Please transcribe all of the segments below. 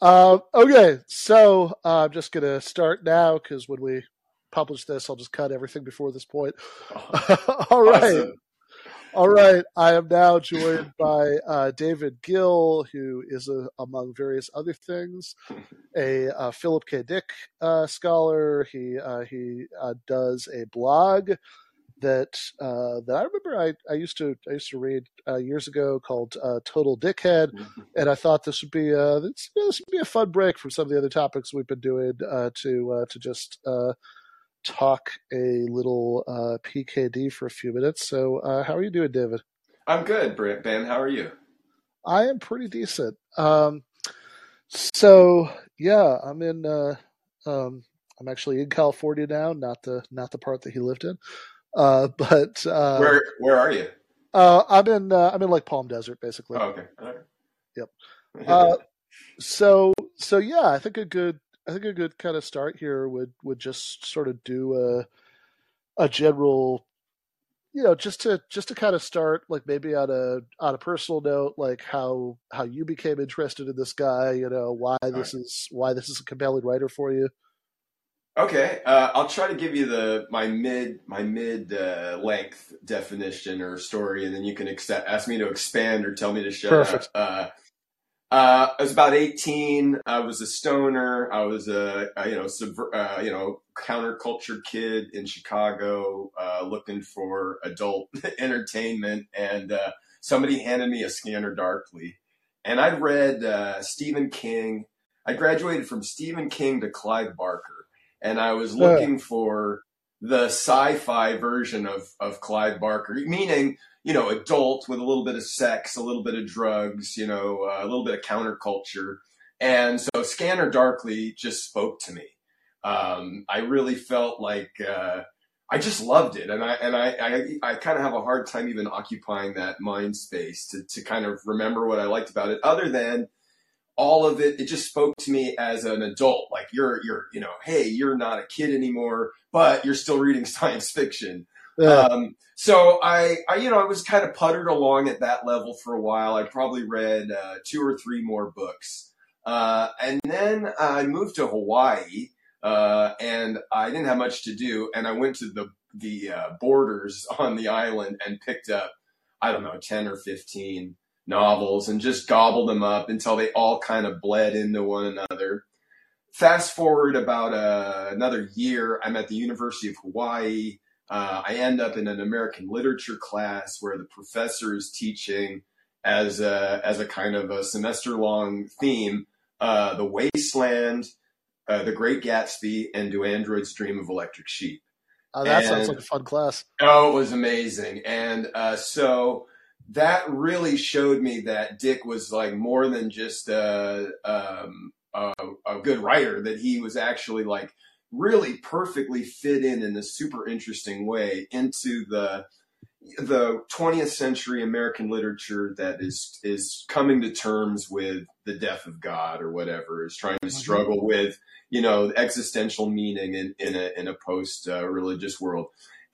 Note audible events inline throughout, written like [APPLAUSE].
Uh, okay, so uh, I'm just gonna start now because when we publish this, I'll just cut everything before this point. [LAUGHS] All right, Awesome. all right. I am now joined by uh, David Gill, who is, a, among various other things, a uh, Philip K. Dick uh, scholar. He uh, he uh, does a blog that uh, that I remember I, I used to I used to read uh, years ago called uh, Total Dickhead, and I thought this would be uh, this, this would be a fun break from some of the other topics we've been doing uh, to uh, to just uh, talk a little uh, PKD for a few minutes. So, uh, how are you doing, David? I'm good, Brent. Ben, how are you? I am pretty decent. Um, so yeah, I'm in. Uh, um, I'm actually in California now, not the not the part that he lived in. Uh, [LAUGHS] but uh, where Where are you? uh, I'm in uh, I'm in like Palm Desert, basically. Oh, okay. All right. Yep. [LAUGHS] Uh, so so yeah, I think a good I think a good kind of start here would would just sort of do a a general you know just to just to kind of start like maybe on a on a personal note like how how you became interested in this guy you know why this is why this is a compelling writer for you okay. Uh, I'll try to give you the my mid my mid uh, length definition or story, and then you can ex- ask me to expand or tell me to shut Perfect. up. Uh, uh, I was about 18. I was a stoner. I was a, a you know subver- uh, you know counterculture kid in Chicago, uh, looking for adult [LAUGHS] entertainment, and uh, somebody handed me a Scanner Darkly, and I'd read uh, Stephen King. I graduated from Stephen King to Clive Barker, and I was looking for the sci-fi version of of Clive Barker, meaning you know, adult with a little bit of sex, a little bit of drugs, you know, uh, a little bit of counterculture. And so Scanner Darkly just spoke to me. Um, I really felt like uh, I just loved it, and I and I I, I kind of have a hard time even occupying that mind space to to kind of remember what I liked about it, other than all of it. It just spoke to me as an adult, like you're you're you know, hey, you're not a kid anymore, but you're still reading [LAUGHS] science fiction. Yeah. Um, so I, I, you know, I was kind of puttered along at that level for a while. I probably read uh, two or three more books, uh, and then I moved to Hawaii, uh, and I didn't have much to do, and I went to the the uh, borders [LAUGHS] on the island and picked up, I don't know, ten or fifteen novels and just gobbled them up until they all kind of bled into one another. Fast forward about uh, another year, I'm at the University of Hawaii. Uh, I end up in an American literature class where the professor is teaching as a, as a kind of a semester long theme, uh, the wasteland, uh, the Great Gatsby, and Do Androids Dream of Electric Sheep? Oh, that sounds like a fun class. Oh, it was amazing. And uh, so that really showed me that Dick was like more than just a, um, a, a good writer, that he was actually like really perfectly fit in in a super interesting way into the the 20th century American literature that is is coming to terms with the death of God or whatever is trying to Mhm. struggle with you know existential meaning in in a in a post uh, religious world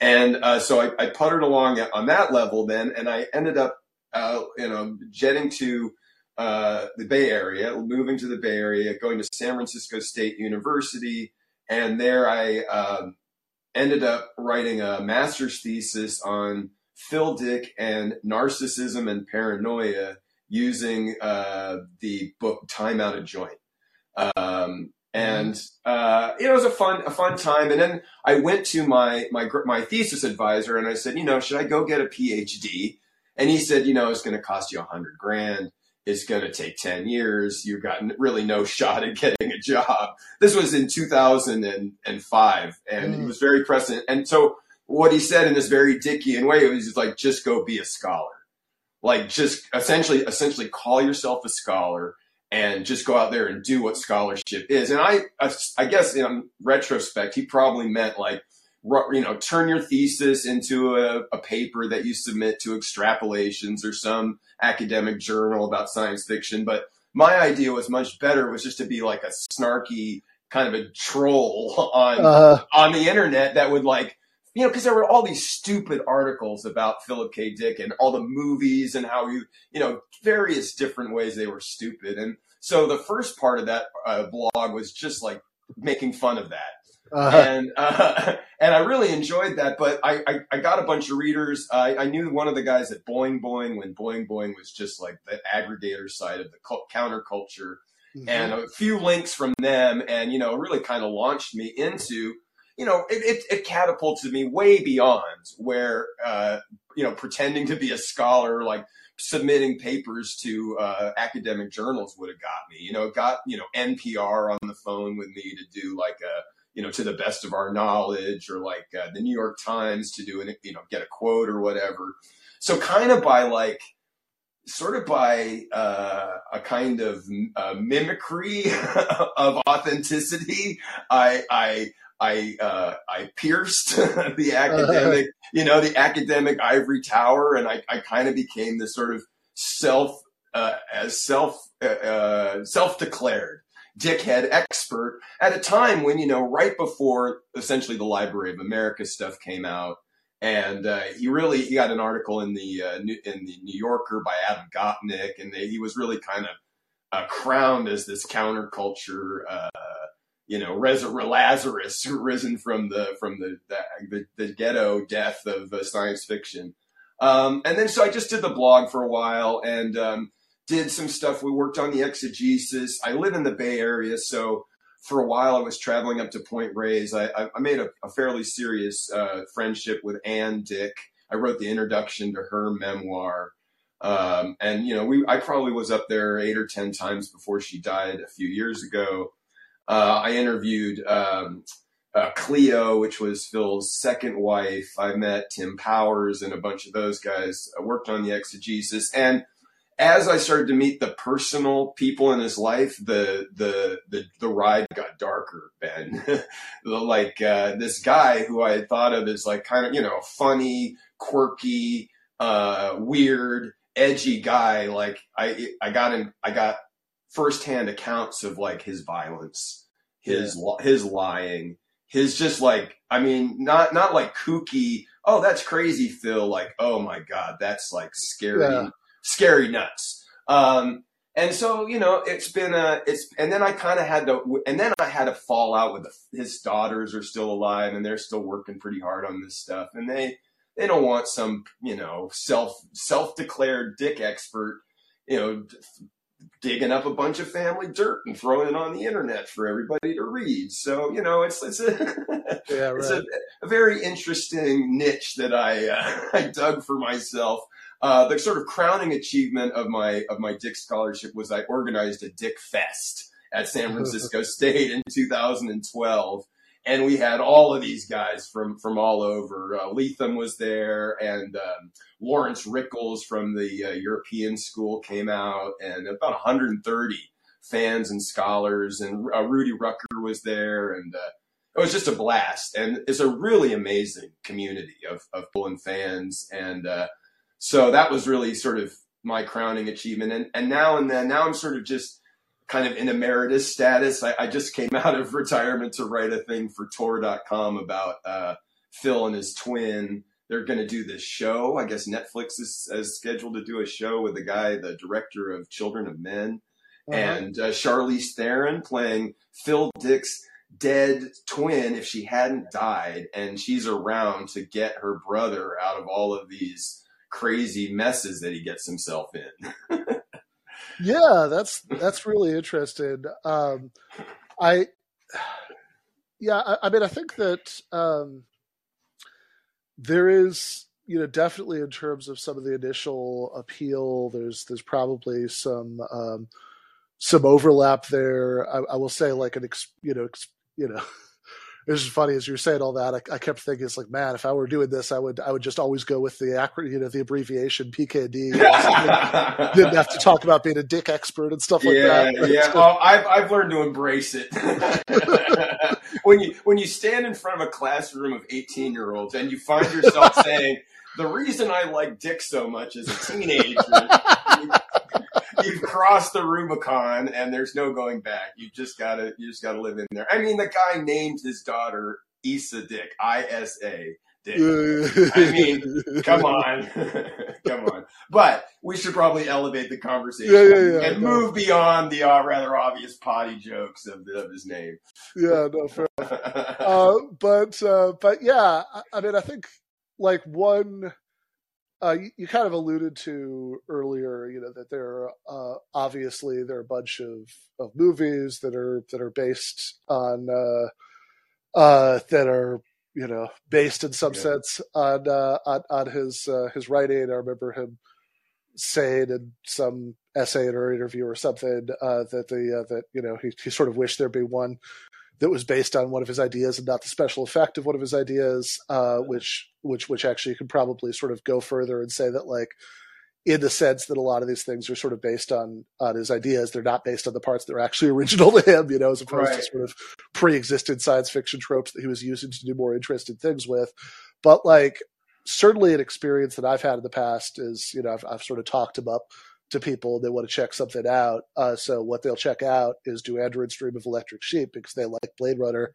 and uh, so I, I puttered along on that level then and I ended up uh, you know jetting to uh, the Bay Area moving to the Bay Area going to San Francisco State University and there I um, ended up writing a master's thesis on Phil Dick and narcissism and paranoia using uh, the book Time Out of Joint. Um, and uh, it was a fun a fun time. And then I went to my my my thesis advisor and I said, you know, should I go get a PhD? And he said, you know, it's going to cost you a hundred grand. It's going to take ten years. You've got really no [LAUGHS] shot at getting a job. This was in 2005, and he Mm. was very present. And so what he said in this very Dickian way was just like, just go be a scholar. Like just essentially, essentially call yourself a scholar and just go out there and do what scholarship is. And I, I guess in retrospect, he probably meant like, you know, turn your thesis into a, a paper that you submit to extrapolations or some academic journal about science fiction. But my idea was much better was just to be like a snarky kind of a troll [LAUGHS] on Uh, on the internet that would like you know because there were all these stupid articles about Philip K. Dick and all the movies and how you you know various different ways they were stupid and So the first part of that uh, blog was just like making fun of that. Uh-huh. And uh, [LAUGHS] and I really enjoyed that, but I, I, I got a bunch of readers. I, I knew one of the guys at Boing Boing when Boing Boing was just like the aggregator side of the cult, counterculture, Mhm. and a few links from them, and you know, really kind of launched me into, you know, it, it, it catapulted me way beyond where, uh, you know, pretending to be a scholar, like submitting papers to uh, academic journals would have got me. You know, it got you know NPR on the phone with me to do like a you know to the best of our knowledge, or like uh, the New York Times to do an you know get a quote or whatever. So kind of by like sort of by uh, a kind of uh, mimicry [LAUGHS] of authenticity, I I I uh, I pierced [LAUGHS] the academic, you know, the academic ivory tower, and I, I kind of became this sort of self uh, as self uh, uh, self declared dickhead expert at a time when you know right before essentially the Library of America stuff came out and uh, he really he got an article in the uh, in the New Yorker by Adam Gopnik, and they, he was really kind of uh, crowned as this counterculture, uh, you know, res- Lazarus risen from the from the the, the ghetto death of uh, science fiction. Um, and then so I just did the blog for a while and um, did some stuff. We worked on the exegesis. I live in the Bay Area, so for a while I was traveling up to Point Reyes. I, I made a, a, fairly serious uh, friendship with Anne Dick. I wrote the introduction to her memoir. Um, and you know, we I probably was up there eight or ten times before she died a few years ago. Uh, I interviewed um, uh, Kleo, which was Phil's second wife. I met Tim Powers and a bunch of those guys. I worked on the exegesis and as I started to meet the personal people in his life, the the the, the ride got darker, Ben. [LAUGHS] like uh, this guy who I had thought of as like kind of you know funny, quirky, uh, weird, edgy guy. Like I I got in I got firsthand accounts of like his violence, his yeah. his lying, his just like I mean not not like kooky. Oh, that's crazy, Phil. Like oh my god, that's like scary. Yeah scary nuts. Um, and so, you know, it's been a, it's, and then I kind of had to, and then I had to fall out with the, his daughters are still alive and they're still working pretty hard on this stuff. And they, they don't want some, you know, self, self declared dick expert, you know, digging up a bunch of family dirt and throwing it on the internet for everybody to read. So, you know, it's, it's a, [LAUGHS] yeah, right. it's a, a, very interesting niche that I, uh, [LAUGHS] I dug for myself. Uh, the sort of crowning achievement of my of my Dick scholarship was I organized a Dick Fest at San Francisco [LAUGHS] State in 2012, and we had all of these guys from from all over. Uh, Lethem was there, and um, Laurence Rickels from the uh, European School came out, and about 130 fans and scholars, and uh, Rudy Rucker was there, and uh, it was just a blast. And it's a really amazing community of of and fans, and uh, so that was really sort of my crowning achievement. And, and now and then, now I'm sort of just kind of in emeritus status. I, I just came [LAUGHS] out of retirement to write a thing for Tor.com about uh, Phil and his twin. They're going to do this show. I guess Netflix is, is, scheduled to do a show with the guy, the director of Children of Men, uh-huh. and uh, Charlize Theron playing Phil Dick's dead twin if she hadn't died, and she's around to get her brother out of all of these crazy messes that he gets himself in. [LAUGHS] yeah, that's that's really interesting. Um, I yeah, I, I, mean, I think that um, there is you know definitely in terms of some of the initial appeal, there's there's probably some um, some overlap there. I, I will say like an ex, you know ex, you know it was funny as you were saying all that. I, I, kept thinking, it's like, man, if I were doing this, I would, I would just always go with the acronym, you know, the abbreviation PKD. [LAUGHS] didn't have to talk about being a dick expert and stuff like yeah, that. Yeah, [LAUGHS] well, oh, I've, I've learned to embrace it. [LAUGHS] when you when you stand in front of a classroom of eighteen year olds and you find yourself saying, "The reason I like dick so much as a teenager." You've crossed the Rubicon and there's no going back. You just gotta you just gotta live in there. I mean, the guy named his daughter Isa Dick, I S A Dick. I mean, [LAUGHS] come on, [LAUGHS] come on. But we should probably elevate the conversation Yeah, yeah, yeah, and no. move beyond the uh, rather obvious potty jokes of, of his name. yeah, no, fair. Uh, but uh, but yeah, I, I mean, I think like one. Uh, you, you kind of alluded to earlier, you know, that there are uh, obviously there are a bunch of, of movies that are that are based on uh, uh, that are you know based in some Yeah. sense on uh, on, on his uh, his writing. I remember him saying in some essay or interview or something uh, that the uh, that you know he, he sort of wished there'd be one that was based on one of his ideas and not the special effect of one of his ideas, uh, which which which actually could probably sort of go further and say that like in the sense that a lot of these things are sort of based on on his ideas, they're not based on the parts that are actually [LAUGHS] original to him, you know, as opposed to sort of pre-existing science fiction tropes that he was using to do more interesting things with. But like certainly an experience that I've had in the past is, you know, I've, I've sort of talked him up to people they want to check something out. Uh, so what they'll check out is Do Androids Dream of Electric Sheep because they like Blade Runner,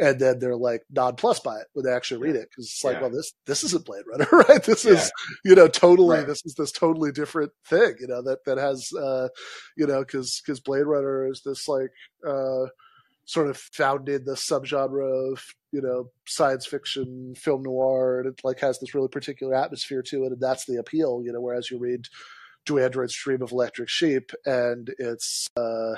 and then they're like nonplussed by it when they actually read it because it's like, Yeah. well, this this isn't Blade Runner, [LAUGHS] right? This Yeah. is you know totally Right. this is this totally different thing, you know that that has uh, you know because because Blade Runner is this like uh, sort of founded the subgenre of you know science fiction film noir and it like has this really particular atmosphere to it and that's the appeal you know whereas you read do androids dream of electric sheep and it's uh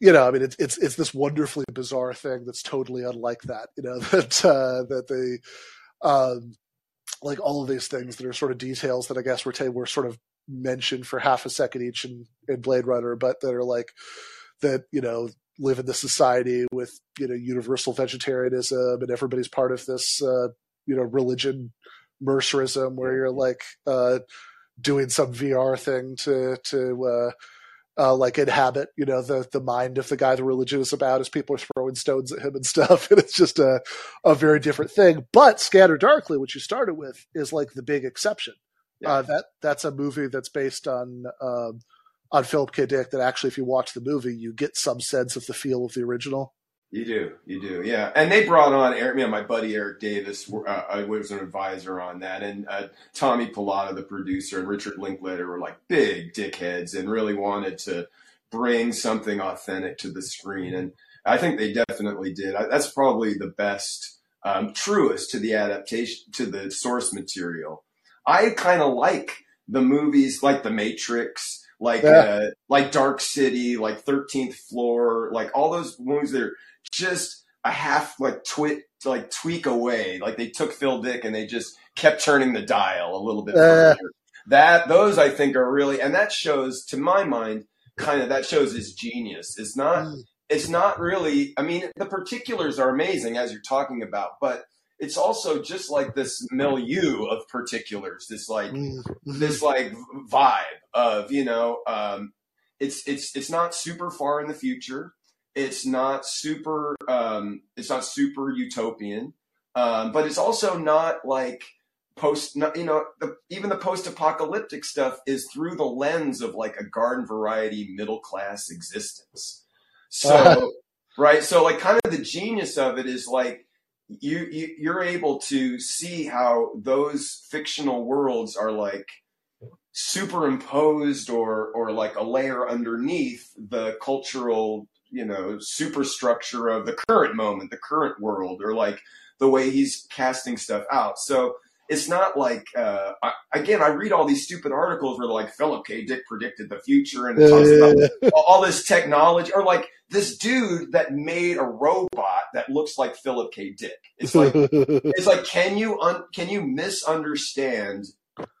you know i mean it's it's it's this wonderfully bizarre thing that's totally unlike that you know [LAUGHS] that uh that they um like all of these things that are sort of details that i guess were ta- were sort of mentioned for half a second each in, in blade runner but that are like that you know live in this society with you know universal vegetarianism and everybody's part of this uh, you know religion mercerism where you're like uh, doing some VR thing to to uh, like inhabit you know the the mind of the guy the religion is about as people are throwing stones at him and [LAUGHS] stuff and it's just a a very different thing. But Scanner Darkly, which you started with, is like the big exception. Yeah. Uh, that that's a movie that's based on um, on Philip K. Dick. That actually, if you watch the movie, you get some sense of the feel of the original. You do, you do, yeah. And they brought on Erik, you know, my buddy Erik Davis. Uh, I was an advisor on that, and uh, Tommy Pallotta, the producer, and Richard Linklater were like big dickheads and really wanted to bring something authentic to the screen. And I think they definitely did. I, that's probably the best, um, truest to the adaptation to the source material. I kind of like the movies like The Matrix, like Yeah. uh, like Dark City, like Thirteenth Floor, like all those movies that are just a half like twit like tweak away. Like they took Phil Dick and they just kept turning the dial a little bit further. That those I think are really and that shows to my mind kind of that shows his genius. It's not Mm. it's not really I mean the particulars are amazing as you're talking about, but it's also just like this milieu of particulars, this like Mm. this like vibe of you know um, it's it's it's not super far in the future it's not super um, it's not super utopian um, but it's also not like post not, you know the, even the post-apocalyptic stuff is through the lens of like a garden variety middle class existence. So [LAUGHS] right so like kind of the genius of it is like you, you you're able to see how those fictional worlds are like superimposed or or like a layer underneath the cultural you know superstructure of the current moment the current world or like the way he's casting stuff out. So it's not like uh, I, again i read all these stupid articles where like philip k. Dick predicted the future and it talks about all- this technology or like this dude that made a robot that looks like philip k. Dick. It's like [LAUGHS] it's like can you un- can you misunderstand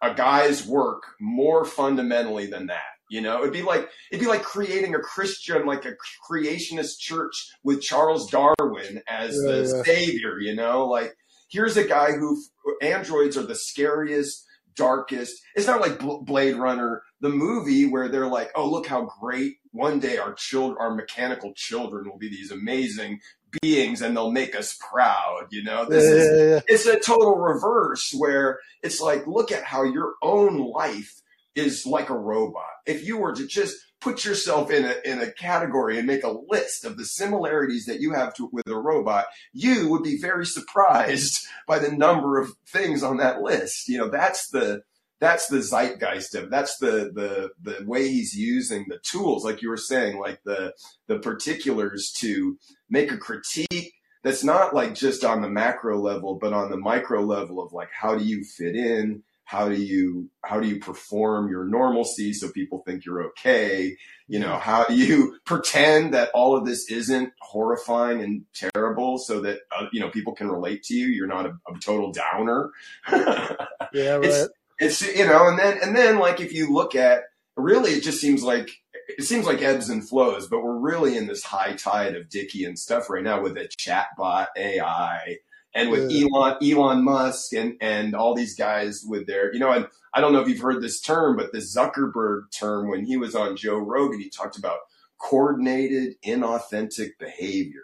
a guy's work more fundamentally than that you know it'd be like it'd be like creating a christian like a creationist church with charles darwin as Yeah, the yeah. savior you know like here's a guy who androids are the scariest darkest it's not like Bl- blade runner the movie where they're like oh look how great one day our children our mechanical children will be these amazing beings and they'll make us proud you know this is Yeah, yeah. it's a total reverse where it's like look at how your own life is like a robot if you were to just put yourself in a in a category and make a list of the similarities that you have to with a robot, you would be very surprised [LAUGHS] by the number of things on that list. You know, that's the that's the zeitgeist of that's the the the way he's using the tools like you were saying like the the particulars to make a critique that's not like just on the macro level but on the micro level of like how do you fit in how do you how do you perform your normalcy so people think you're okay? You know how do you [LAUGHS] pretend that all of this isn't horrifying and terrible so that uh, you know people can relate to you? You're not a, a total downer? [LAUGHS] Yeah right. it's you know, and then and then like if you look at really, it just seems like it seems like ebbs and flows, but we're really in this high tide of Dickian stuff right now with the chatbot AI and with yeah. Elon Elon Musk and and all these guys with their you know and I don't know if you've heard this term, but the Zuckerberg term when he was on Joe Rogan, he talked about coordinated inauthentic behavior.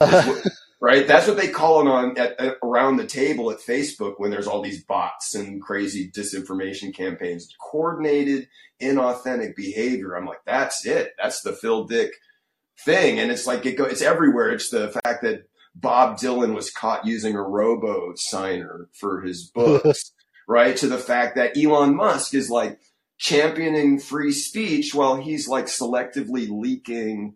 Uh, [LAUGHS] right? That's what they call it on at, at, around the table at Facebook when there's all these bots and crazy disinformation campaigns. Coordinated, inauthentic behavior. I'm like, that's it. That's the Phil Dick thing, and it's like it go. It's everywhere. It's the fact that Bob Dylan was caught using a robo signer for his books, [LAUGHS] right? To the fact that Elon Musk is like championing free speech while he's like selectively leaking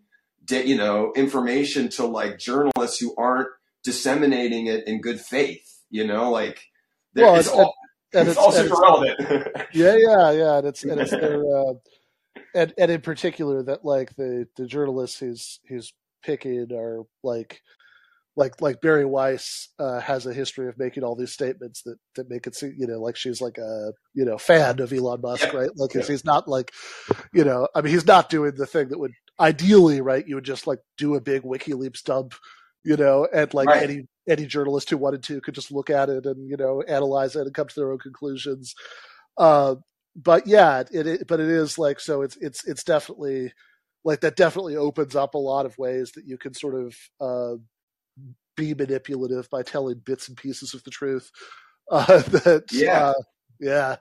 you know, information to like journalists who aren't disseminating it in good faith. You know, like well, it's, all, and it's, it's all super relevant. [LAUGHS] yeah, yeah, yeah, and it's and it's [LAUGHS] their uh, and and in particular that like the the journalists he's he's picking are like like like Bari Weiss uh, has a history of making all these statements that that make it seem you know like she's like a you know fan of Elon Musk, yeah. right? Like yeah. he's not like you know I mean he's not doing the thing that would ideally, right, you would just like do a big WikiLeaks dump, you know, and like right. any any journalist who wanted to could just look at it and you know analyze it and come to their own conclusions. Uh, but yeah, it, it but it is like so it's it's it's definitely like that definitely opens up a lot of ways that you can sort of uh, be manipulative by telling bits and pieces of the truth. [LAUGHS] Uh, that yeah. Uh, yeah.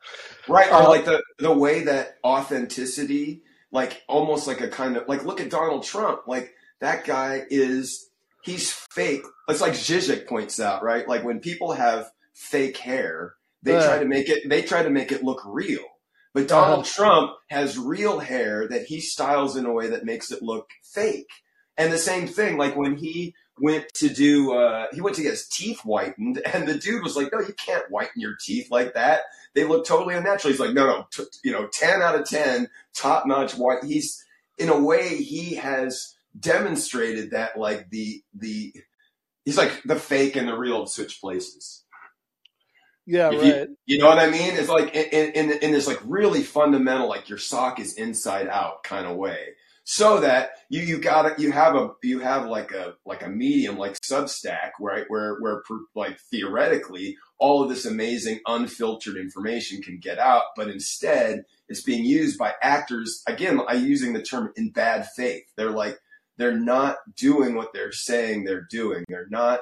Right. Or uh, like the, the way that authenticity like almost like a kind of like look at Donald Trump. Like that guy is he's fake. It's like Zizek points out, right? Like when people have fake hair, they uh, try to make it they try to make it look real. But Donald uh, Trump has real hair that he styles in a way that makes it look fake. And the same thing, like when he went to do, uh, he went to get his teeth whitened, [LAUGHS] and the dude was like, "No, you can't whiten your teeth like that. They look totally unnatural." He's like, "No, no, t- you know, ten out of ten, top notch white." He's in a way he has demonstrated that like the the he's like the fake and the real switch places. Yeah, if right. You, you, know what I mean? It's like in, in in this like really fundamental, like your sock is inside out kind of way so that you you got you have a you have like a like a medium like Substack right where where like theoretically all of this amazing unfiltered information can get out, but instead it's being used by actors again. I using the term in bad faith. They're like they're not doing what they're saying they're doing. They're not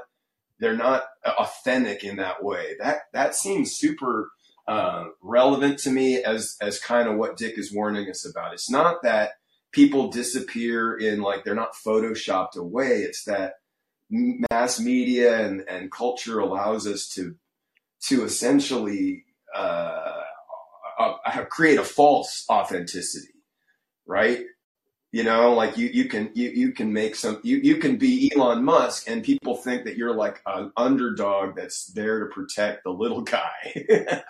they're not authentic in that way. That that seems super uh, relevant to me as as kind of what Dick is warning us about. It's not that people disappear in like they're not photoshopped away. It's that mass media and, and culture allows us to to essentially uh, uh, create a false authenticity, right? You know, like you, you can you, you can make some you, you can be Elon Musk and people think that you're like an underdog that's there to protect the little guy. [LAUGHS]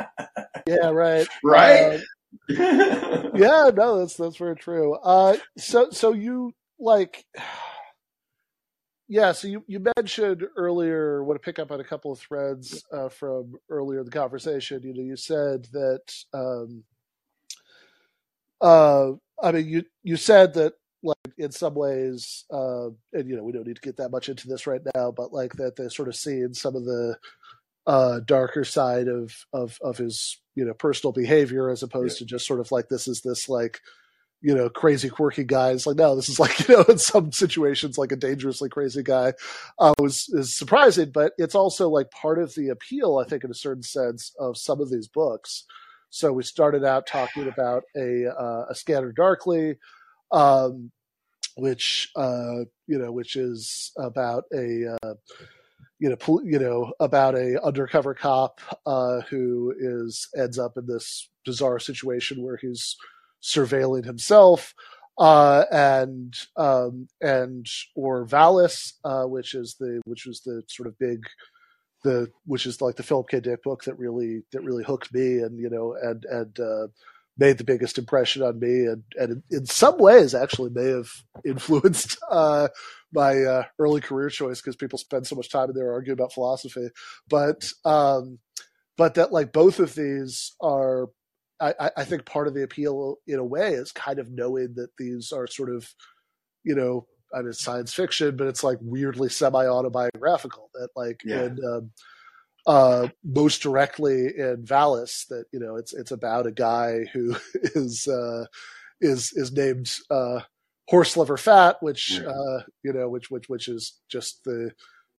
yeah, right. Right? Uh, [LAUGHS] yeah, no, that's that's very true. Uh, so so you like, yeah. So you you mentioned earlier. Want to pick up on a couple of threads uh, from earlier in the conversation. You know, you said that. Um, uh, I mean, you you said that like in some ways, uh, and you know, we don't need to get that much into this right now, but like that they're sort of seeing some of the uh, darker side of of of his you know personal behavior as opposed yeah. to just sort of like this is this like you know crazy quirky guy. It's like no, this is [LAUGHS] like you know in some situations like a dangerously crazy guy. Uh, was is surprising, but it's also like part of the appeal I think in a certain sense of some of these books So we started out talking [SIGHS] about a uh, a Scanner Darkly, um, which uh, you know, which is about a uh, you know, pol- you know, about a undercover cop uh, who is ends up in this bizarre situation where he's surveilling himself, uh, and um, and or Valis, uh, which is the which was the sort of big the which is like the Philip K. Dick book that really that really hooked me and you know and and uh, made the biggest impression on me and and in some ways actually may have [LAUGHS] influenced uh, my uh, early career choice because people spend so much time in there arguing about philosophy, but um, but that like both of these are. I, I think part of the appeal in a way is kind of knowing that these are sort of, you know, I mean, science fiction, but it's like weirdly semi autobiographical. That like yeah. in um, uh, most directly in Valis, that you know, it's it's about a guy who [LAUGHS] is uh, is is named uh, Horse Lover Fat, which yeah. uh, you know, which which which is just the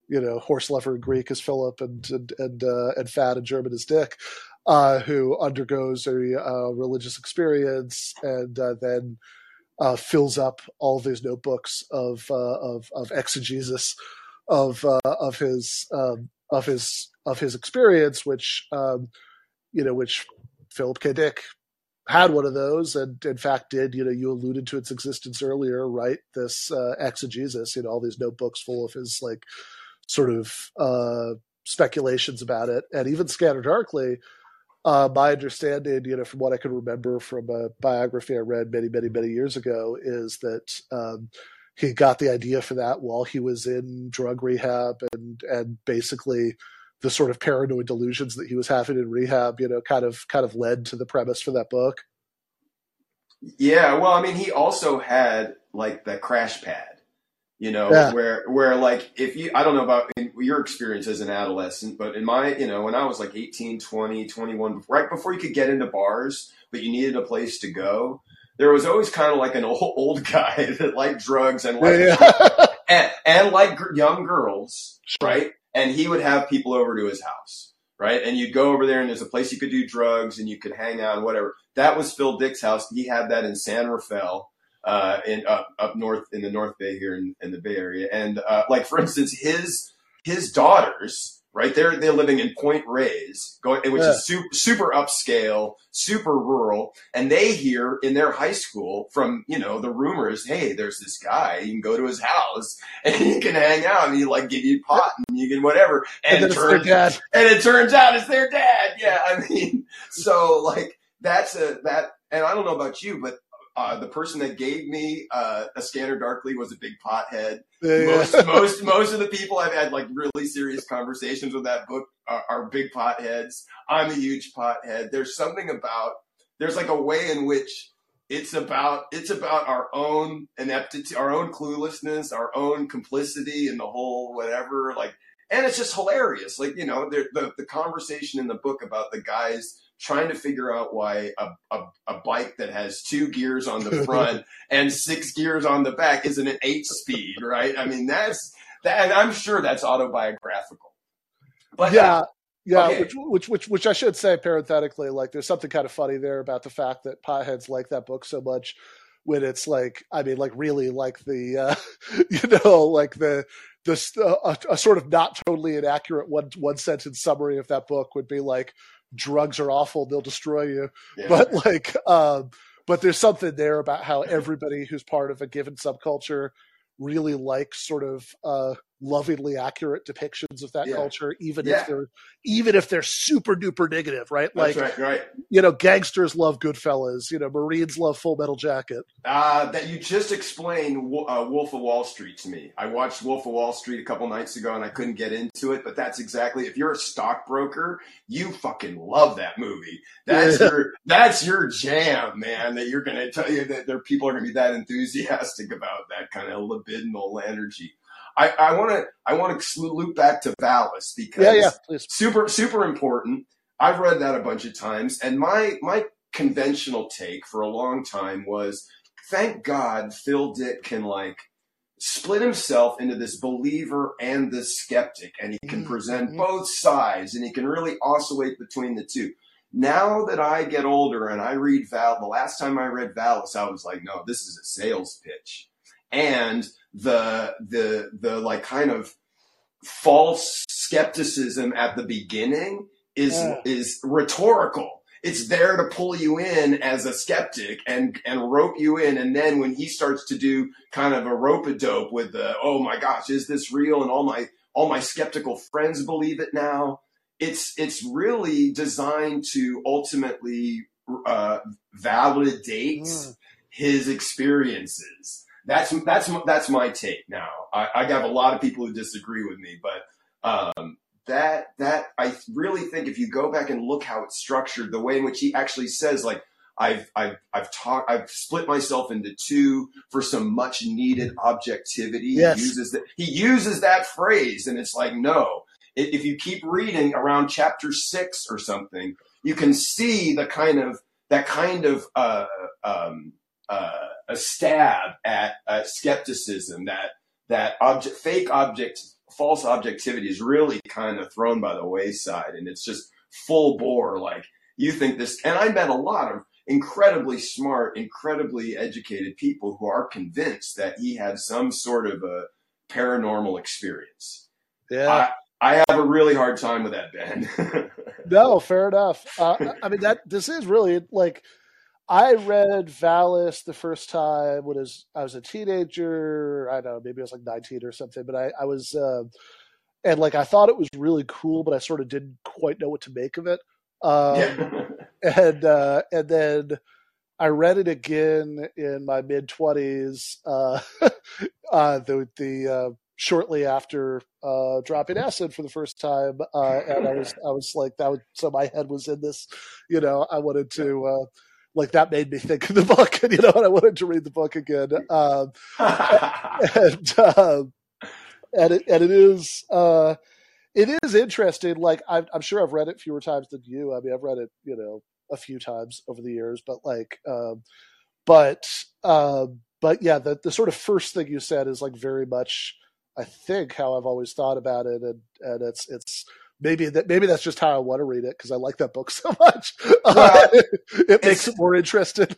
you know horse Lover in Greek is Philip and and and, uh, and fat in German is Dick, uh, who undergoes a religious experience and uh, then uh, fills up all of his notebooks of uh, of, of exegesis of of his um, of his of his experience, which um, you know, which Philip K. Dick had one of those and in fact did you know you alluded to its existence earlier right this uh, exegesis you know all these notebooks full of his like sort of uh, speculations about it and even scanner darkly uh, my understanding you know from what i can remember from a biography i read many many many years ago is that um, he got the idea for that while he was in drug rehab and and basically the sort of paranoid delusions that he was having in rehab, you know, kind of kind of led to the premise for that book. Yeah, well, I mean, he also had like the crash pad, you know, yeah. where where like if you I don't know about your experience as an adolescent, but in my, you know, when I was like 18, 20, 21, right before you could get into bars, but you needed a place to go, there was always kind of like an old, [LAUGHS] old guy [LAUGHS] that liked drugs and like yeah. [LAUGHS] and, and like young girls, right? and he would have people over to his house, right? And you'd go over there and there's a place you could do drugs and you could hang out and whatever. That was Phil Dick's house. He had that in San Rafael, uh, in up, up north in the North Bay here in, in the Bay Area. And, uh, like for instance, his, his daughters, right? They're they're living in Point Reyes, going which yeah. is super, super upscale, super rural, and they hear in their high school from you know the rumors, hey, there's this guy, you can go to his house [LAUGHS] and you can hang out, and he like give you pot and you can whatever, and, and it turns and it turns out it's their dad. Yeah, I mean, [LAUGHS] so like that's a that, and I don't know about you, but uh, the person that gave me uh, a scanner darkly was a big pothead. Yeah. Most, [LAUGHS] most, most of the people I've had like really serious conversations with that book are, are big potheads. I'm a huge pothead. There's something about there's like a way in which it's about it's about our own ineptitude, our own cluelessness, our own complicity in the whole whatever. Like, and it's just hilarious. Like you know, the the conversation in the book about the guys trying to figure out why a, a, a, bike that has two gears on the front [LAUGHS] and six gears on the back isn't an eight speed, right? I mean, that's that. I'm sure that's autobiographical. But yeah, yeah, okay. which, which, which, which I should say parenthetically, like there's something kind of funny there about the fact that potheads like that book so much. When it's like, I mean, like really, like the, uh, [LAUGHS] you know, like the this uh, a, a, sort of not totally inaccurate one one sentence summary of that book would be like drugs are awful they'll destroy you yeah. but like um but there's something there about how everybody who's part of a given subculture really likes sort of uh lovingly accurate depictions of that yeah. culture, even yeah. if they're even if they're super duper negative, right? Like, right, right. You know, gangsters love Goodfellas. You know, Marines love Full Metal Jacket. Uh, that you just explained uh, Wolf of Wall Street to me. I watched Wolf of Wall Street a couple nights ago, and I couldn't get into it. But that's exactly if you're a stockbroker, you fucking love that movie. That's yeah. your that's your jam, man. That you're going to tell you that there people are going to be that enthusiastic about that kind of libidinal energy. I want to I want to loop back to Valis because yeah, yeah, please. super super important. I've read that a bunch of times, and my my conventional take for a long time was, thank God Phil Dick can like split himself into this believer and this skeptic, and he can mm-hmm. present mm-hmm. both sides, and he can really oscillate between the two. now that I get older and I read Val, the last time I read Valis, I was like, no, this is a sales pitch. And the, the, the like kind of false skepticism at the beginning is, yeah. is rhetorical. It's there to pull you in as a skeptic and, and rope you in. And then when he starts to do kind of a rope a dope with the, oh my gosh, is this real? And all my, all my skeptical friends believe it now it's it's really designed to ultimately uh, validate mm. his experiences. That's that's that's my take. Now I, I have a lot of people who disagree with me, but um, that that I really think if you go back and look how it's structured, the way in which he actually says like I've I've I've talked I've split myself into two for some much needed objectivity. Yes. He uses that he uses that phrase, and it's like no, if you keep reading around chapter six or something, you can see the kind of that kind of uh, um, uh, a stab at uh, skepticism that that object fake object false objectivity is really kind of thrown by the wayside and it's just full bore like you think this and i met a lot of incredibly smart incredibly educated people who are convinced that he had some sort of a paranormal experience yeah I have a really hard time with that, Ben. [LAUGHS] no, fair enough. Uh, I mean, that this is really like I read Valis the first time when I was, I was a teenager. I don't know, maybe I was like 19 or something, but I, I was, uh, and like I thought it was really cool, but I sort of didn't quite know what to make of it. Um, [LAUGHS] and uh, and then I read it again in my mid 20s. Uh, [LAUGHS] uh, the the uh, shortly after uh, dropping acid for the first time, uh, and I was I was like that was so my head was in this, you know, I wanted to. Uh, like that made me think of the [LAUGHS] book, and you know, and I wanted to read the book again. Um, [LAUGHS] and um, and it and it is uh, it is interesting. Like I'm, I'm sure I've read it fewer times than you. I mean, I've read it, you know, a few times over the years, but like, um, but um, but yeah, the the sort of first thing you said is like very much I think how I've always thought about it, and and it's it's maybe that maybe that's just how I want to read it because I like that book [LAUGHS] so much. Well, uh, [LAUGHS] it makes it more interesting.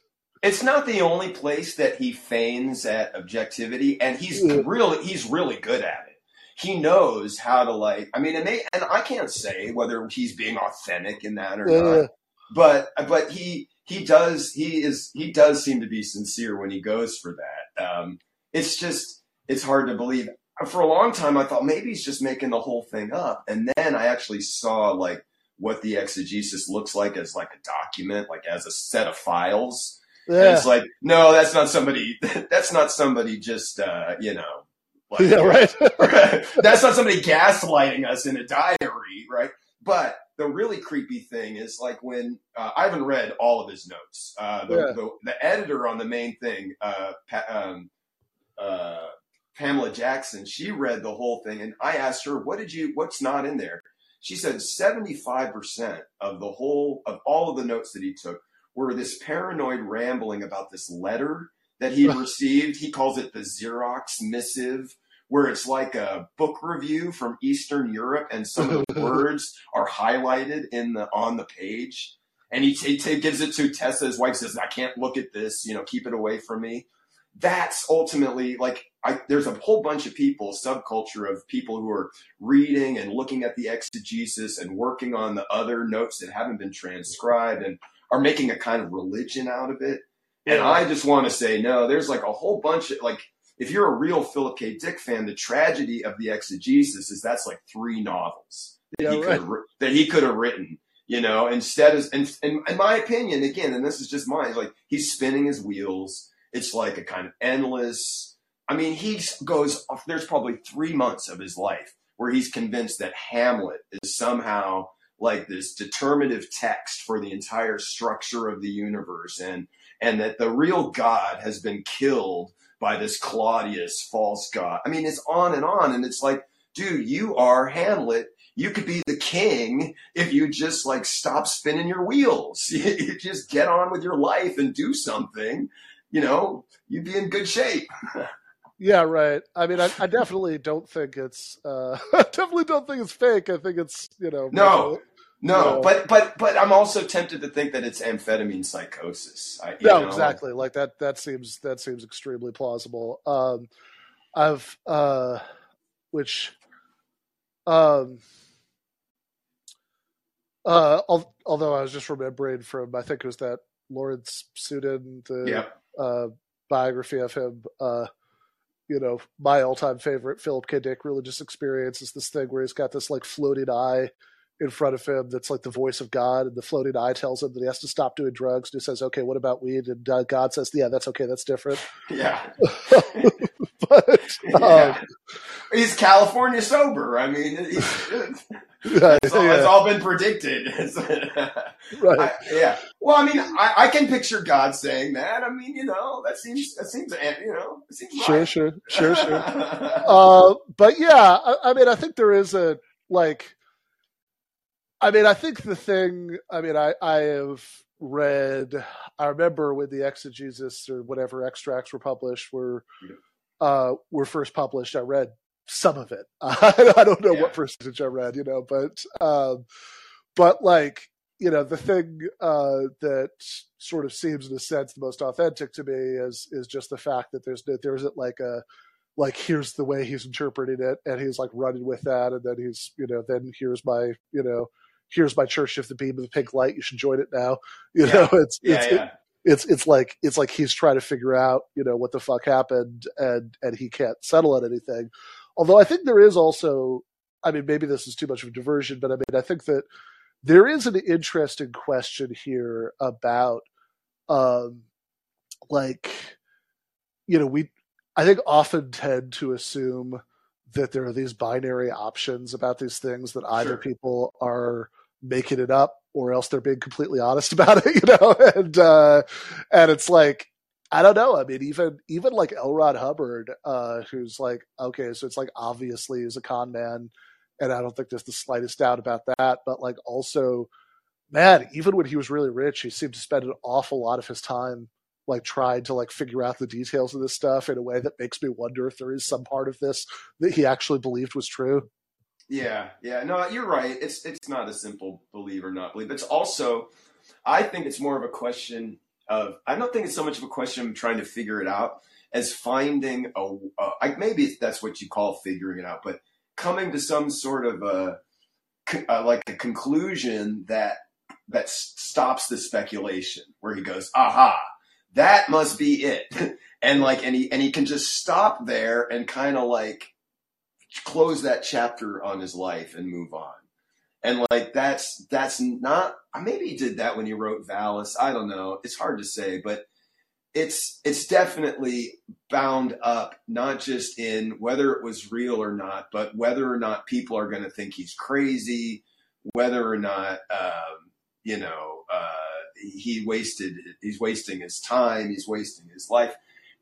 It's not the only place that he feigns at objectivity, and he's yeah. really he's really good at it. He knows how to like. I mean, and they and I can't say whether he's being authentic in that or yeah. not, but but he he does he is he does seem to be sincere when he goes for that. Um, it's just it's hard to believe for a long time, I thought maybe he's just making the whole thing up. And then I actually saw like what the exegesis looks like as like a document, like as a set of files. Yeah. And it's like, no, that's not somebody, [LAUGHS] that's not somebody just, uh, you know, like, yeah, [LAUGHS] right. That's not somebody gaslighting us in a diary, right? But the really creepy thing is like when uh, I haven't read all of his notes. Uh, the, yeah. the, the, editor on the main thing, uh, um, uh, Pamela Jackson, she read the whole thing, and I asked her, "What did you? What's not in there?" She said seventy-five percent of the whole of all of the notes that he took were this paranoid rambling about this letter that he [LAUGHS] received. He calls it the Xerox missive, where it's like a book review from Eastern Europe, and some of the [LAUGHS] words are highlighted in the on the page. And he, t- t- gives it to Tessa. His wife says, "I can't look at this. You know, keep it away from me." That's ultimately like I, there's a whole bunch of people, subculture of people who are reading and looking at the exegesis and working on the other notes that haven't been transcribed and are making a kind of religion out of it. And I just want to say, no, there's like a whole bunch of like, if you're a real Philip K. Dick fan, the tragedy of the exegesis is that's like three novels that yeah, he right. could that he could have written. You know, instead of, and, and in my opinion, again, and this is just mine, like he's spinning his wheels. It's like a kind of endless I mean, he goes, there's probably three months of his life where he's convinced that Hamlet is somehow like this determinative text for the entire structure of the universe and, and that the real God has been killed by this Claudius false God. I mean, it's on and on. And it's like, dude, you are Hamlet. You could be the king if you just like stop spinning your wheels. [LAUGHS] you just get on with your life and do something. You know, you'd be in good shape. [LAUGHS] Yeah, right. I mean, I, I definitely don't think it's. Uh, [LAUGHS] I definitely don't think it's fake. I think it's you know. No, No, you know? but but but I'm also tempted to think that it's amphetamine psychosis. I, you no, know, exactly. Like that. That seems that seems extremely plausible. Um, I've uh, which um, uh, al- although I was just remembering from I think it was that Lawrence Sutin the Yeah. uh, biography of him. Uh, you know, my all-time favorite Philip K. Dick religious experience is this thing where he's got this like floating eye in front of him that's like the voice of God, and the floating eye tells him that he has to stop doing drugs. And he says, "Okay, what about weed?" And uh, God says, "Yeah, that's okay. That's different." Yeah. [LAUGHS] [LAUGHS] [LAUGHS] but um, yeah. He's California sober. I mean, [LAUGHS] it's, all, yeah, all been predicted. [LAUGHS] right. I, yeah. Well, I mean, I, I can picture God saying that. I mean, you know, that seems that seems you know, seems Sure, right. sure, sure, sure. uh, but yeah, I, I mean, I think there is a like. I mean, I think the thing. I mean, I I have read. I remember when the exegesis or whatever extracts were published were uh, were first published. I read some of it. [LAUGHS] I don't know Yeah. what percentage I read, you know, but um, but like you know, the thing uh, that sort of seems in a sense the most authentic to me is is just the fact that there's that there isn't like a like here's the way he's interpreting it and he's like running with that and then he's you know then here's my you know here's my church of the beam of the pink light you should join it now [LAUGHS] you Yeah. know it's yeah, it's yeah. It's it's like it's like he's trying to figure out you know what the fuck happened and and he can't settle on anything although i think there is also i mean maybe this is too much of a diversion but i mean i think that there is an interesting question here about um like you know we i think often tend to assume that there are these binary options about these things that either Sure. people are making it up or else they're being completely honest [LAUGHS] about it, you know? And uh and it's like I don't know. I mean, even even like L. Ron Hubbard, uh, who's like, okay, so it's like obviously he's a con man, and I don't think there's the slightest doubt about that. But like also, man, even when he was really rich, he seemed to spend an awful lot of his time like trying to like figure out the details of this stuff in a way that makes me wonder if there is some part of this that he actually believed was true. Yeah, yeah. No, you're right. It's it's not a simple believe or not believe. It's also, I think it's more of a question of. I don't think it's so much of a question of trying to figure it out as finding a. a I, maybe that's what you call figuring it out, but coming to some sort of a, con- uh, like a conclusion that that stops the speculation, where he goes, "Aha, that must be it," [LAUGHS] and like, and he and he can just stop there and kind of like close that chapter on his life and move on. And like that's that's not maybe he did that when he wrote Valis. I don't know. It's hard to say, but it's it's definitely bound up not just in whether it was real or not, but whether or not people are going to think he's crazy, whether or not um, you know uh, he wasted he's wasting his time, he's wasting his life.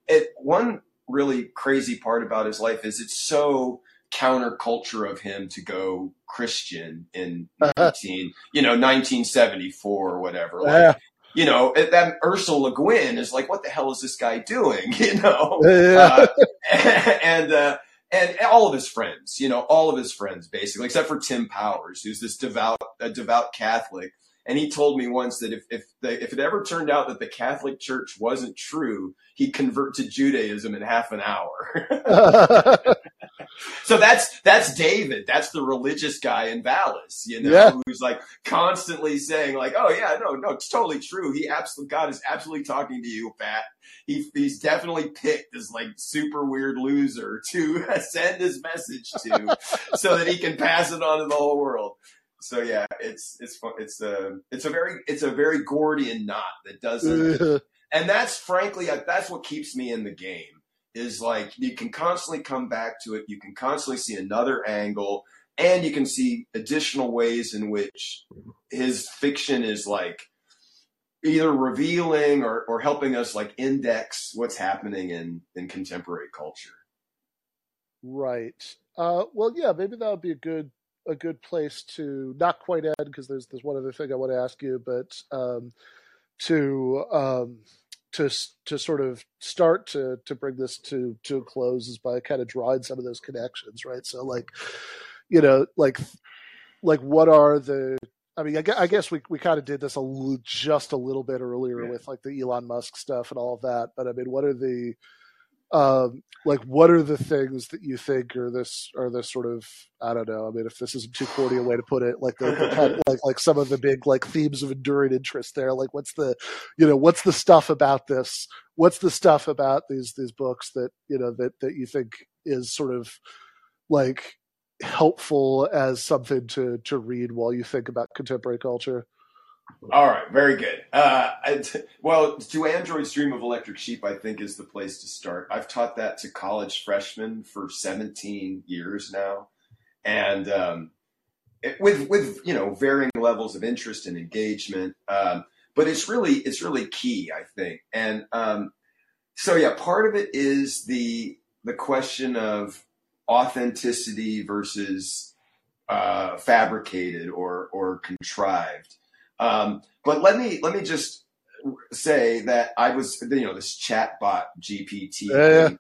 It one really crazy part about his life is it's so counterculture of him to go Christian in Uh-huh. 19, you know, 1974 or whatever. Like, Yeah. you know, that Ursula Le Guin is like, what the hell is this guy doing? [LAUGHS] You know, [LAUGHS] Yeah. uh, [LAUGHS] and uh, and all of his friends, you know, all of his friends basically, except for Tim Powers, who's this devout a devout Catholic. And he told me once that if if the, if it ever turned out that the Catholic Church wasn't true, he'd convert to Judaism in half an hour. So that's that's David. That's the religious guy in Valis, you know, Yeah. who's like constantly saying like, "Oh yeah, no, no, it's totally true. He absolutely God is absolutely talking to you, Pat. He, he's definitely picked this like super weird loser to [LAUGHS] send his message to, [LAUGHS] so that he can pass it on to the whole world." So yeah, it's it's fun. It's a it's a very it's a very Gordian knot that doesn't [LAUGHS] and that's frankly uh, that's what keeps me in the game is like you can constantly come back to it you can constantly see another angle and you can see additional ways in which his fiction is like either revealing or, or helping us like index what's happening in in contemporary culture Right. Uh, well, yeah, maybe that would be a good a good place to not quite end because there's there's one other thing I want to ask you, but um, to um, to to sort of start to to bring this to to a close is by kind of drawing some of those connections, right? So like, you know, like like what are the I mean, I guess we we kind of did this a l- just a little bit earlier yeah. with like the Elon Musk stuff and all of that. But I mean, what are the um, like what are the things that you think are this are this sort of I don't know. I mean, if this isn't too corny a way to put it, like the, the kind of, like like some of the big like themes of enduring interest there. Like what's the you know what's the stuff about this? What's the stuff about these these books that you know that that you think is sort of like helpful as something to to read while you think about contemporary culture? All right, very good. Uh, [LAUGHS] well, "Do Androids Dream of Electric Sheep?" I think is the place to start. I've taught that to college freshmen for 17 years now, and um, it, with with you know varying levels of interest and engagement. Um, but it's really it's really key, I think. And um, so yeah, part of it is the the question of authenticity versus uh, fabricated or or contrived. Um, but let me let me just say that I was you know this chatbot GPT. Yeah,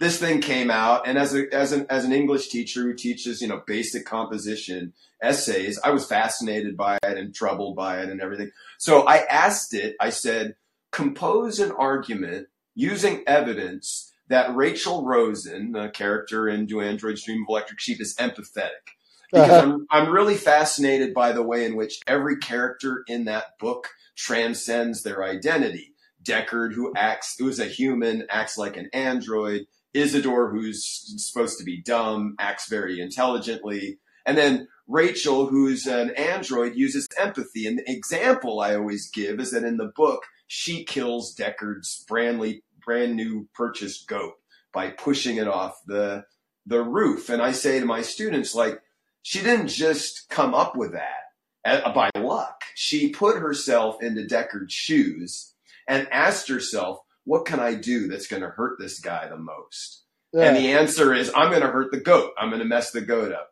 This thing came out, and as a as an as an English teacher who teaches you know basic composition essays, I was fascinated by it and troubled by it and everything. So I asked it. I said, compose an argument using evidence that Rachel Rosen, the character in Do Androids Dream of Electric Sheep, is empathetic. Because uh-huh. I'm, I'm really fascinated by the way in which every character in that book transcends their identity. Deckard, who acts, who's a human, acts like an android. Isidore, who's supposed to be dumb, acts very intelligently. And then Rachel, who's an android, uses empathy. And the example I always give is that in the book, she kills Deckard's brandly brand new purchased goat by pushing it off the the roof. And I say to my students, like, she didn't just come up with that by luck. She put herself into Deckard's shoes and asked herself, what can I do that's going to hurt this guy the most? Yeah. And the answer is, I'm going to hurt the goat. I'm going to mess the goat up.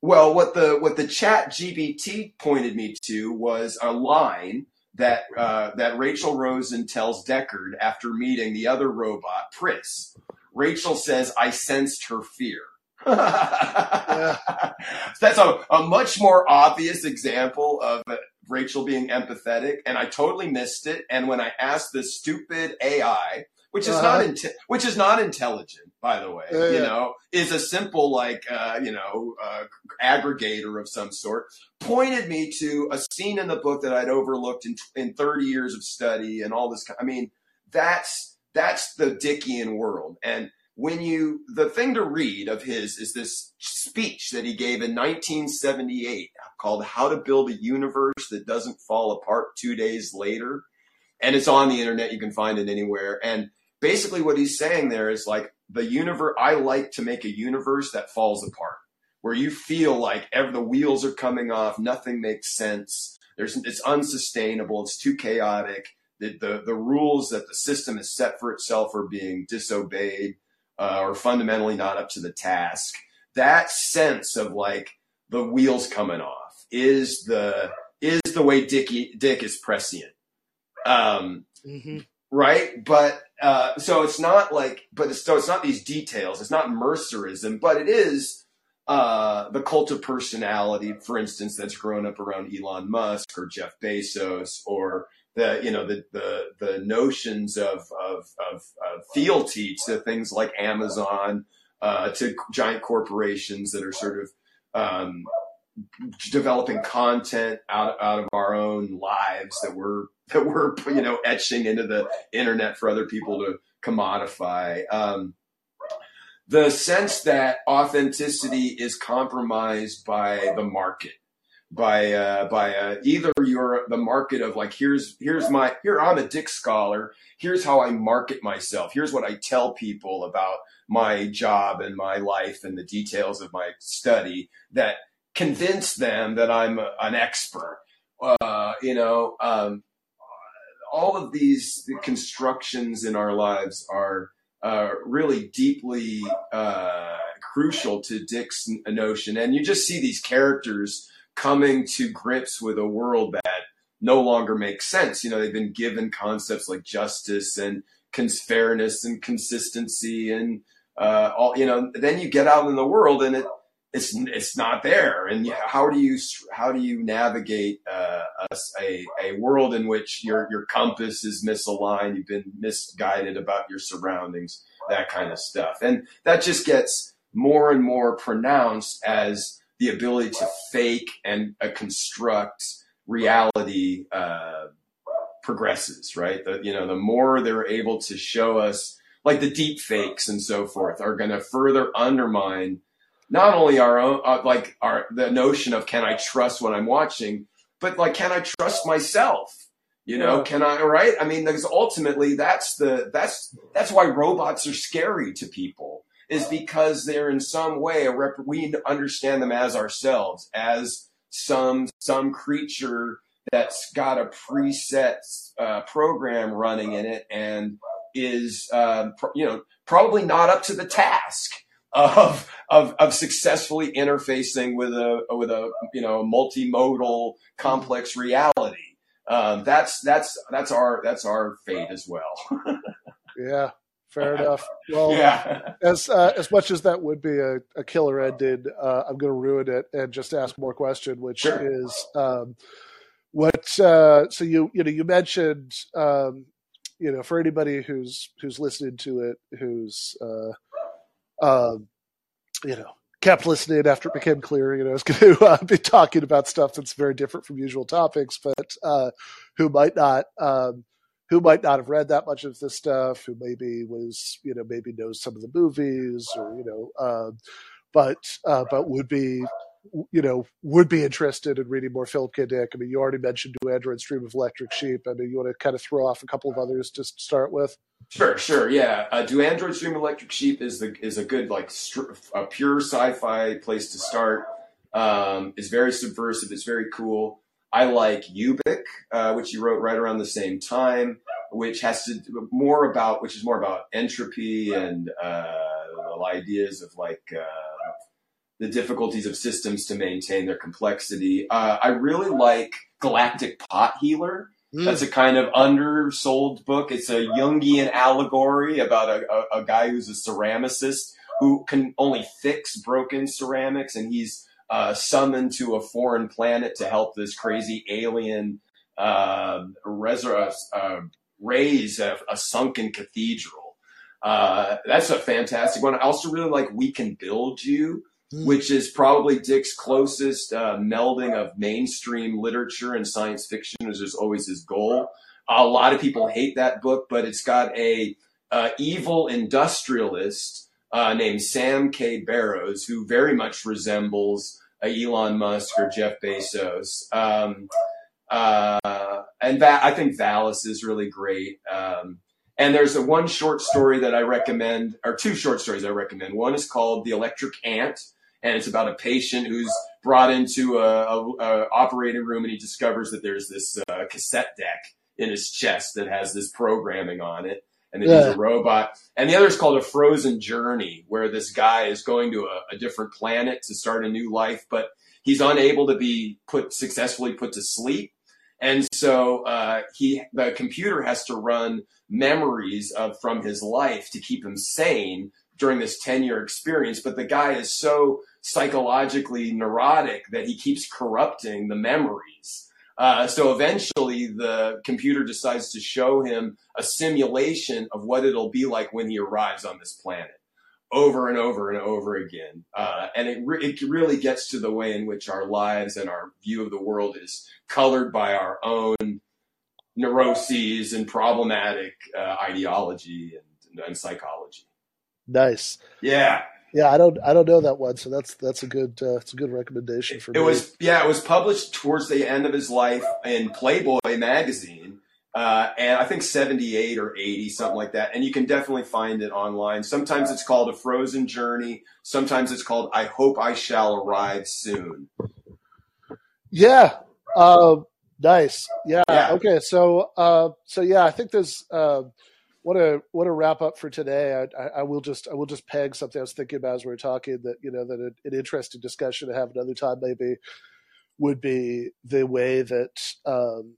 Well, what the what the chat GPT pointed me to was a line that uh, that Rachel Rosen tells Deckard after meeting the other robot, Pris. Rachel says, "I sensed her fear." Yeah. [LAUGHS] That's a, a much more obvious example of Rachel being empathetic, and I totally missed it. And when I asked this stupid AI which is uh-huh. not which is not intelligent, by the way. Uh, you know, is a simple like uh, you know uh, aggregator of some sort. Pointed me to a scene in the book that I'd overlooked in in thirty years of study and all this. I mean, that's that's the Dickian world and. When you, the thing to read of his is this speech that he gave in 1978 called How to Build a Universe That Doesn't Fall Apart Two Days Later. And it's on the internet. You can find it anywhere. And basically what he's saying there is like the universe i like to make a universe that falls apart where you feel like every, the wheels are coming off nothing makes sense there's it's unsustainable it's too chaotic the, the, the rules that the system has set for itself are being disobeyed uh, or fundamentally not up to the task that sense of like the wheels coming off is the is the way Dicky, Dick is prescient um, mm-hmm right? But uh, so it's not like, but it's, so it's not these details. It's not Mercerism, but it is uh, the cult of personality, for instance, that's grown up around Elon Musk or Jeff Bezos or the you know the the, the notions of of, of, of fealty to things like Amazon, uh, to giant corporations that are sort of um, developing content out out of our own lives that we're [LAUGHS] that we're you know etching into the internet for other people to commodify. Um, the sense that authenticity is compromised by the market, by uh, by uh, either you're the market of like here's here's my here I'm a Dick scholar. Here's how I market myself. Here's what I tell people about my job and my life and the details of my study that convince them that I'm a, an expert. Uh, you know, um, all of these constructions in our lives are uh, really deeply uh, crucial to Dick's notion. And you just see these characters coming to grips with a world that no longer makes sense. You know, they've been given concepts like justice and fairness and consistency and uh, all. You know, then you get out in the world and it it's it's not there. And how do you how do you navigate uh, a a world in which your your compass is misaligned, you've been misguided about your surroundings, that kind of stuff, and that just gets more and more pronounced as the ability to fake and uh, construct reality uh, progresses. Right, the, you know, the more they're able to show us. Like the deep fakes and so forth are going to further undermine not only our own, uh, like our, the notion of can I trust what I'm watching, but like, can I trust myself? You know, can I, right? I mean, because ultimately that's the, that's, that's why robots are scary to people is because they're in some way a rep- we understand them as ourselves, as some, some creature that's got a preset uh, program running in it and is, uh, pr- you know, probably not up to the task of of of successfully interfacing with a with a you know multimodal complex reality. Um, that's that's that's our that's our fate as well. [LAUGHS] yeah, fair enough. Well, yeah. as uh, as much as that would be a, a killer ending, uh, I'm going to ruin it and just ask more question, which sure. is um, what. Uh, so you you know you mentioned um, you know for anybody who's who's listening to it who's uh, um, you know, kept listening after it became clear, you know, I was [LAUGHS] going to uh, be talking about stuff that's very different from usual topics, but uh, who might not, um, who might not have read that much of this stuff, who maybe was, you know, maybe knows some of the movies or, you know, uh, but, uh, but would be you know, would be interested in reading more Philip K. Dick. I mean, you already mentioned Do Androids Dream of Electric Sheep. I mean, you want to kind of throw off a couple of others just to start with? Sure, sure, yeah. Uh, Do Androids Dream of Electric Sheep is the is a good like a pure sci-fi place to start. Um, it's very subversive. It's very cool. I like Ubik, uh, which you wrote right around the same time, which has to do more about which is more about entropy and uh, ideas of like. Uh, the difficulties of systems to maintain their complexity. Uh, I really like Galactic Pot Healer. Mm. That's a kind of undersold book. It's a Jungian allegory about a, a, a, guy who's a ceramicist who can only fix broken ceramics, and he's uh, summoned to a foreign planet to help this crazy alien uh, uh, raise a, a, sunken cathedral. Uh, that's a fantastic one. I also really like We Can Build You mm. which is probably Dick's closest uh, melding of mainstream literature and science fiction, as is always his goal. A lot of people hate that book, but it's got a uh, evil industrialist uh, named Sam K. Barrows who very much resembles Elon Musk or Jeff Bezos. Um, uh, and that I think Valis is really great. Um, and there's a one short story that I recommend, or two short stories I recommend. One is called The Electric Ant, and it's about a patient who's brought into a, a, a operating room and he discovers that there's this uh, cassette deck in his chest that has this programming on it and then yeah. he's a robot and the other is called a frozen journey where this guy is going to a, a different planet to start a new life but he's unable to be put successfully put to sleep and so uh, he the computer has to run memories of from his life to keep him sane during this 10 year experience but the guy is so psychologically neurotic that he keeps corrupting the memories. Uh, so eventually, the computer decides to show him a simulation of what it'll be like when he arrives on this planet, over and over and over again. Uh, and it, re- it really gets to the way in which our lives and our view of the world is colored by our own neuroses and problematic uh, ideology and, and psychology. Nice. Yeah. Yeah, I don't I don't know that one, so that's that's a good uh, it's a good recommendation for it me. It was yeah, it was published towards the end of his life in Playboy magazine, uh, and I think seventy eight or eighty something like that. And you can definitely find it online. Sometimes it's called a Frozen Journey. Sometimes it's called I Hope I Shall Arrive Soon. Yeah. Uh, nice. Yeah. yeah. Okay. So uh, so yeah, I think there's. What a what a wrap up for today. I, I, I, will just I will just peg something I was thinking about as we were talking that you know that an, an interesting discussion to have another time maybe would be the way that um,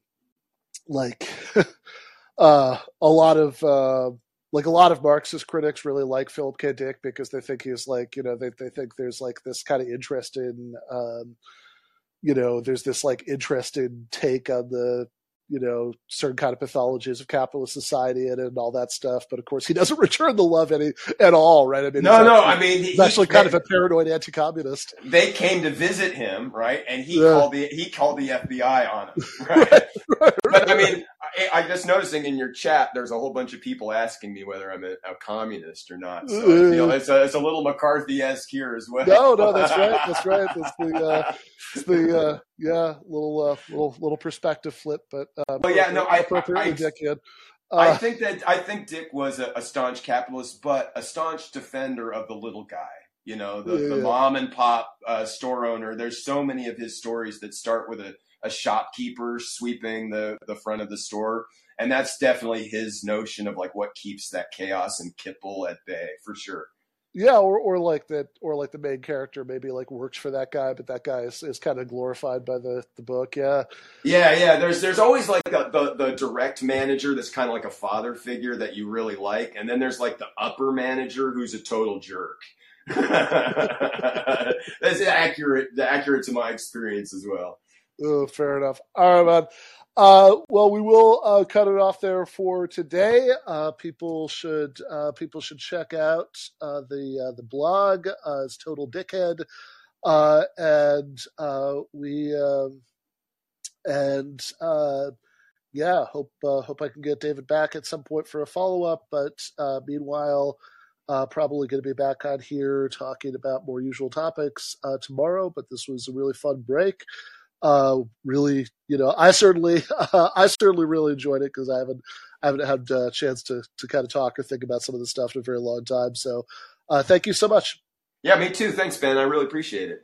like [LAUGHS] uh, a lot of uh, like a lot of Marxist critics really like Philip K. Dick because they think he's like, you know, they they think there's like this kind of interest in, um, you know, there's this like interesting take on the you know certain kind of pathologies of capitalist society and, and all that stuff. But of course, he doesn't [LAUGHS] return the love any at all, right? I mean, no, no. I mean, he's he, actually kind of a paranoid anti-communist. They came to visit him, right? And he yeah. called the he called the FBI on him, [LAUGHS] right? right, right but I mean, I, am just noticing in your chat, there's a whole bunch of people asking me whether I'm a, a communist or not. So feel it's a, it's a little McCarthy esque here as well. No, no, that's [LAUGHS] right. That's right. That's the, uh, it's the uh, yeah, little uh, little little perspective flip, but uh, well, yeah, no, I, appropriately I, dickhead. Uh, I think that I think Dick was a, a, staunch capitalist, but a staunch defender of the little guy. You know, the, yeah, the mom and pop uh, store owner. There's so many of his stories that start with a a shopkeeper sweeping the, the front of the store. And that's definitely his notion of like what keeps that chaos and kipple at bay for sure. Yeah, or, or like that, or like the main character maybe like works for that guy, but that guy is, is kind of glorified by the, the book. Yeah, yeah, yeah. There's there's always like the, the, the direct manager that's kind of like a father figure that you really like, and then there's like the upper manager who's a total jerk. [LAUGHS] that's accurate, accurate to my experience as well. Oh, fair enough. All right, man. Uh, well, we will uh, cut it off there for today. Uh, people should uh, people should check out uh, the uh, the blog. it's Total Dickhead, and we um, and yeah, hope hope I can get David back at some point for a follow up. But meanwhile. probably going to be back on here talking about more usual topics tomorrow, but this was a really fun break uh, really, you know, I certainly, uh, [LAUGHS] I certainly really enjoyed it because I haven't, I haven't had a chance to to kind of talk or think about some of the stuff in a very long time. So, uh, thank you so much. Yeah, me too. Thanks, Ben. I really appreciate it.